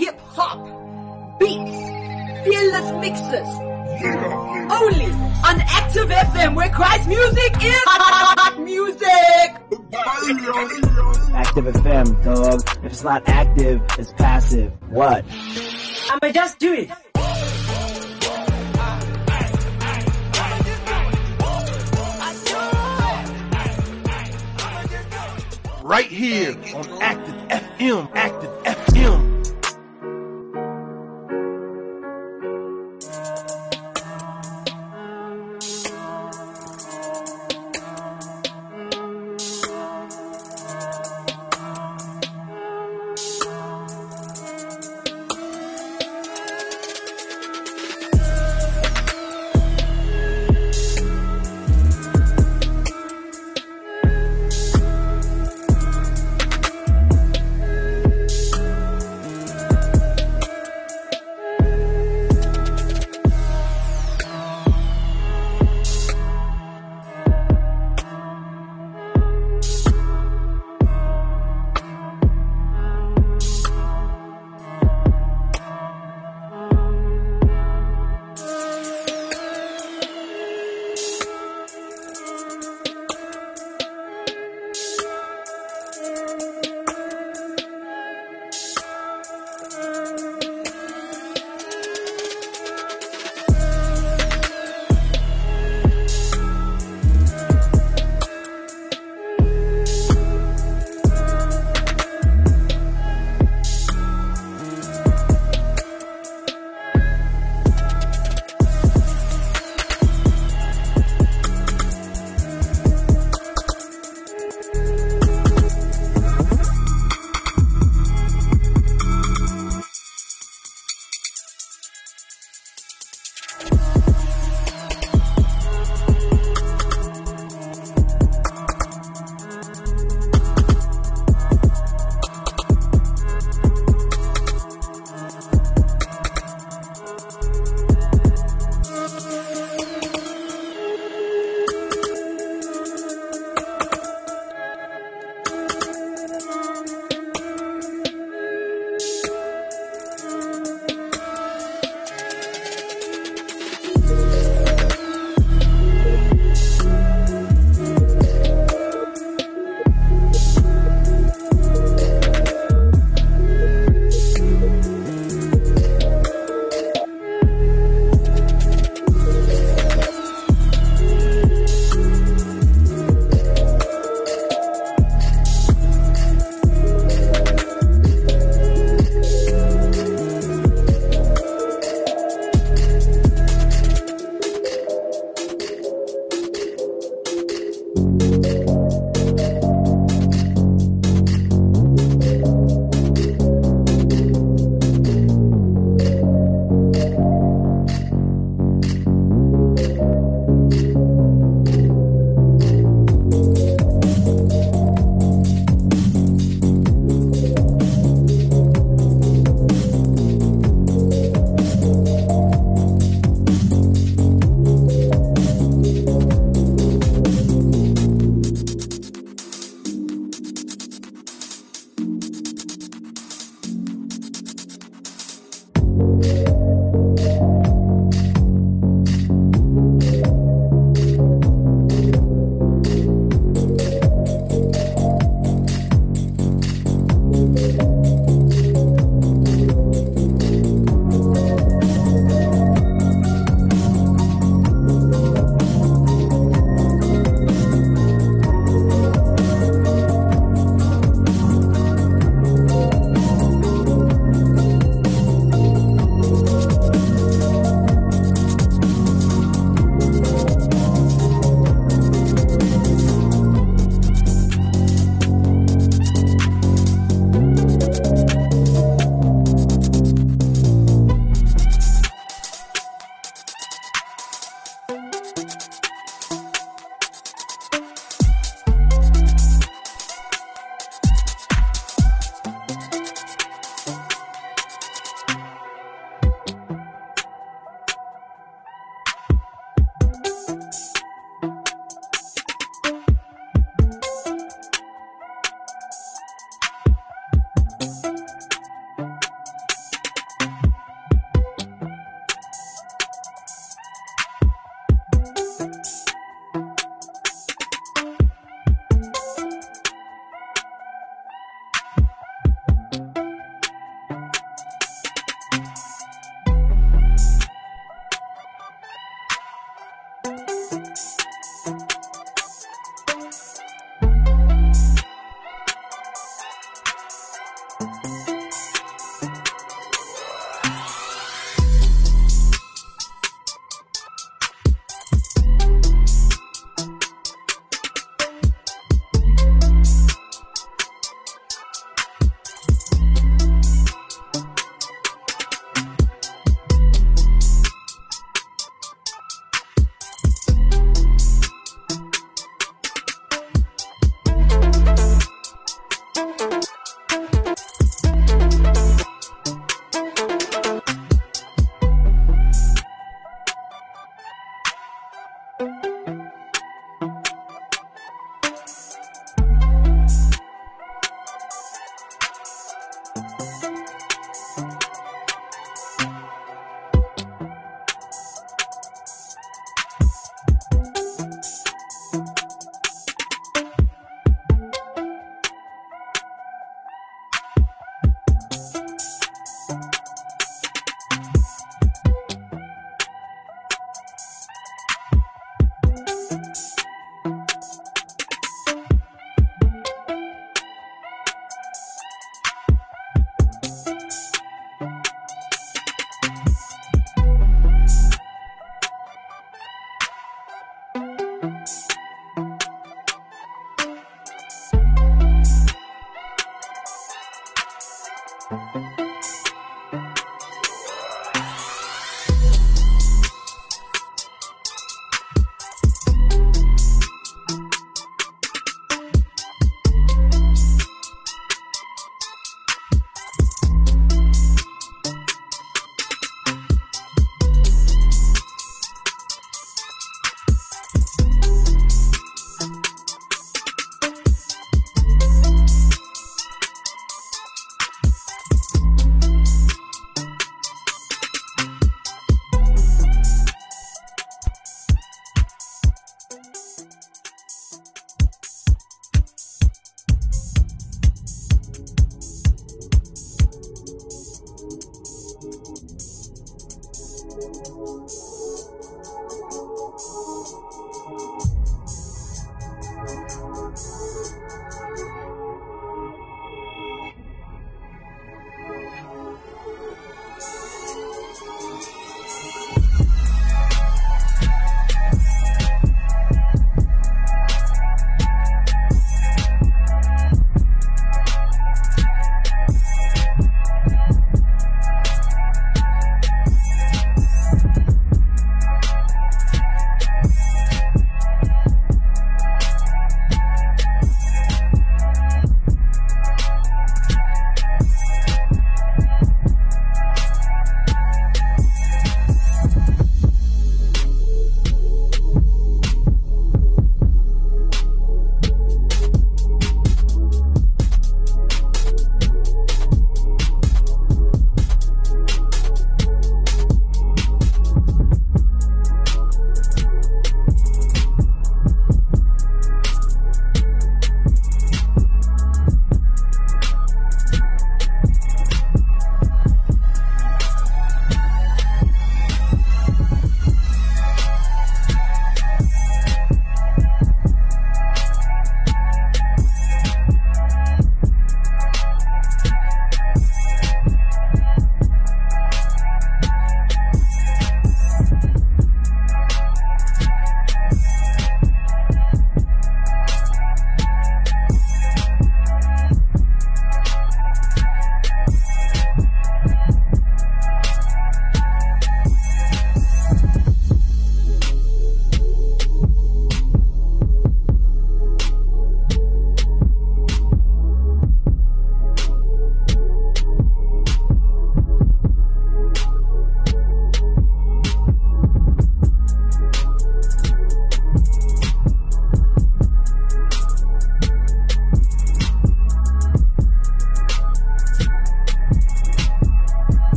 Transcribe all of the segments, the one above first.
hip hop, beats, fearless mixes. Only on Active FM where Christ music is hot music. Active FM, dog. If it's not active, it's passive. What? I'ma just do it. Right here on Active FM, Active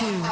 two.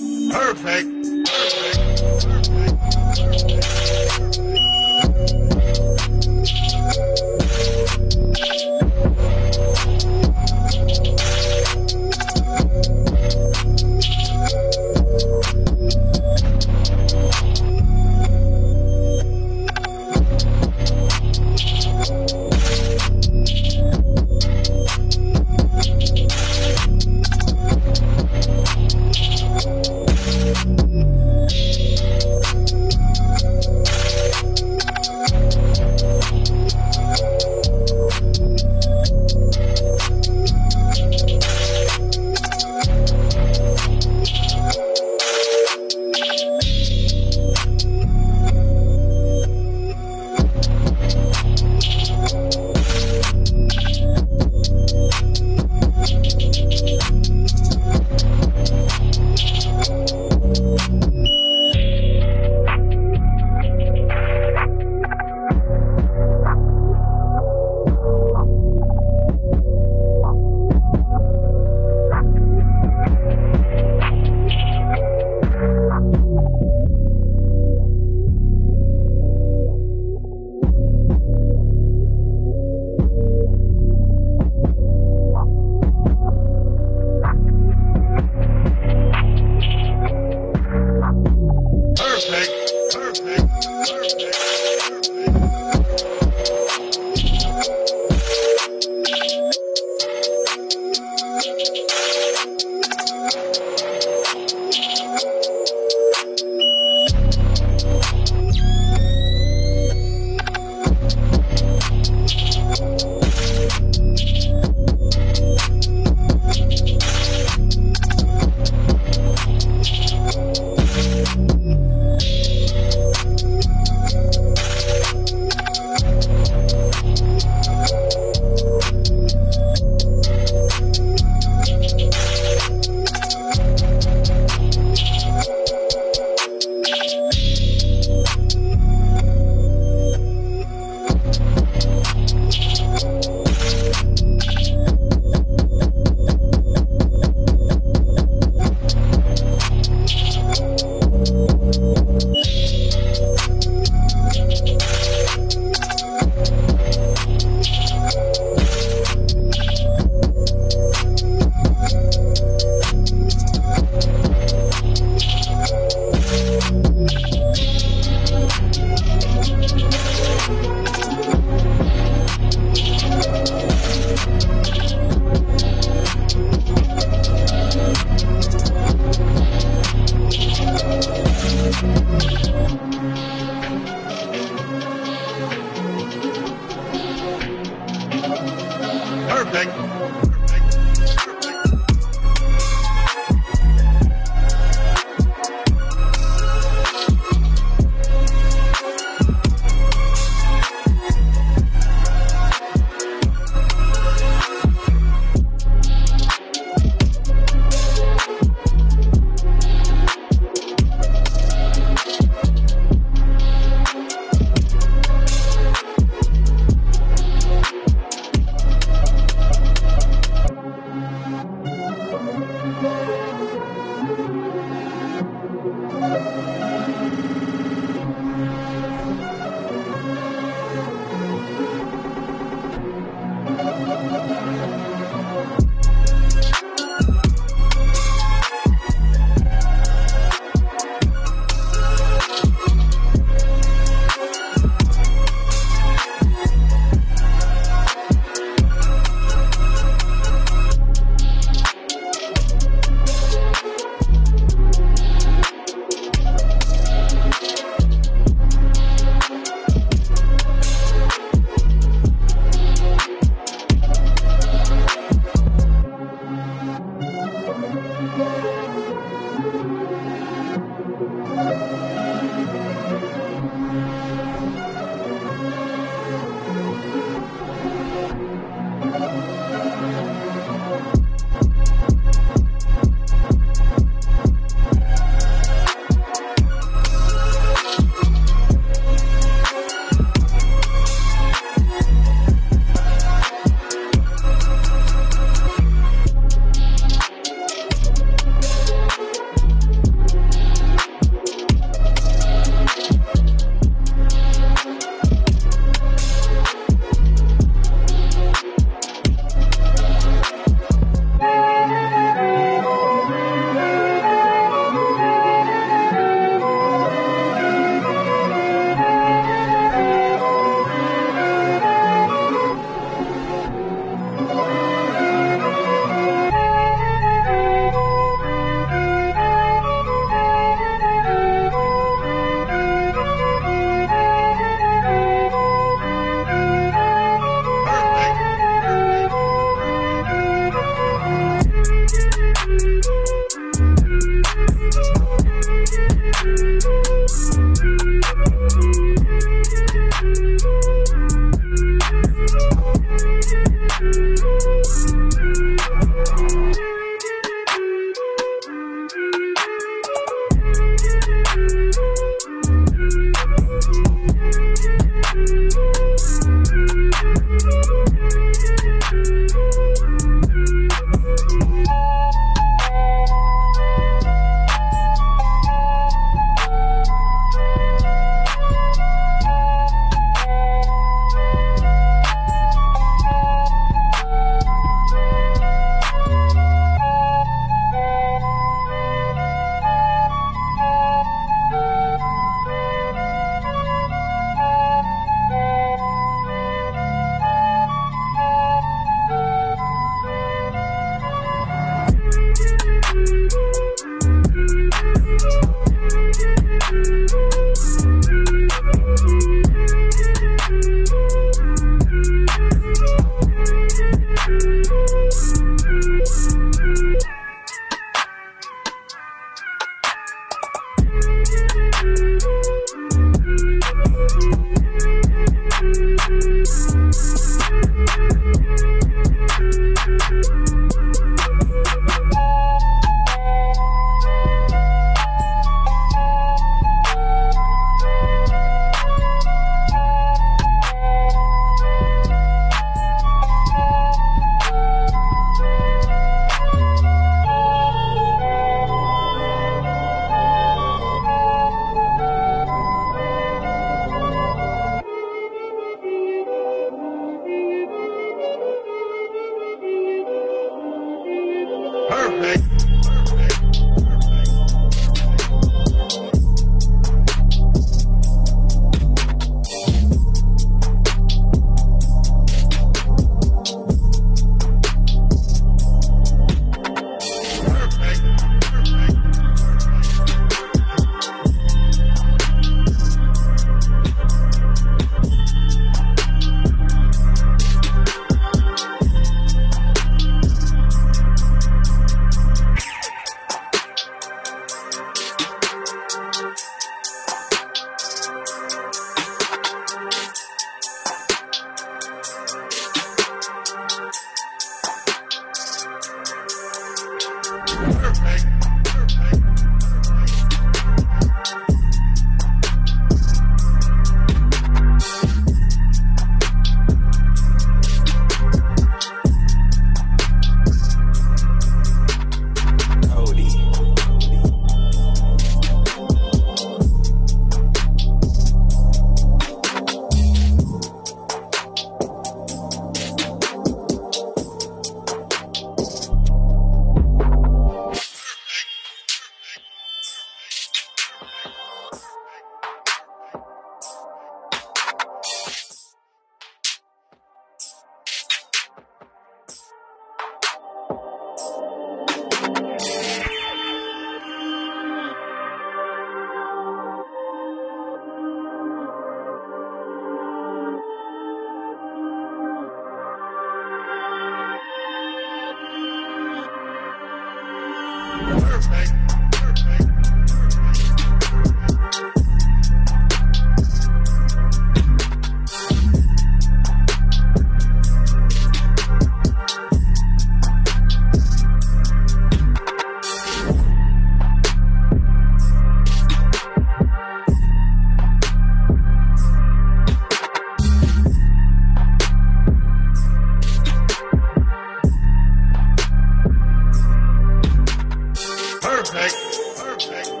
track.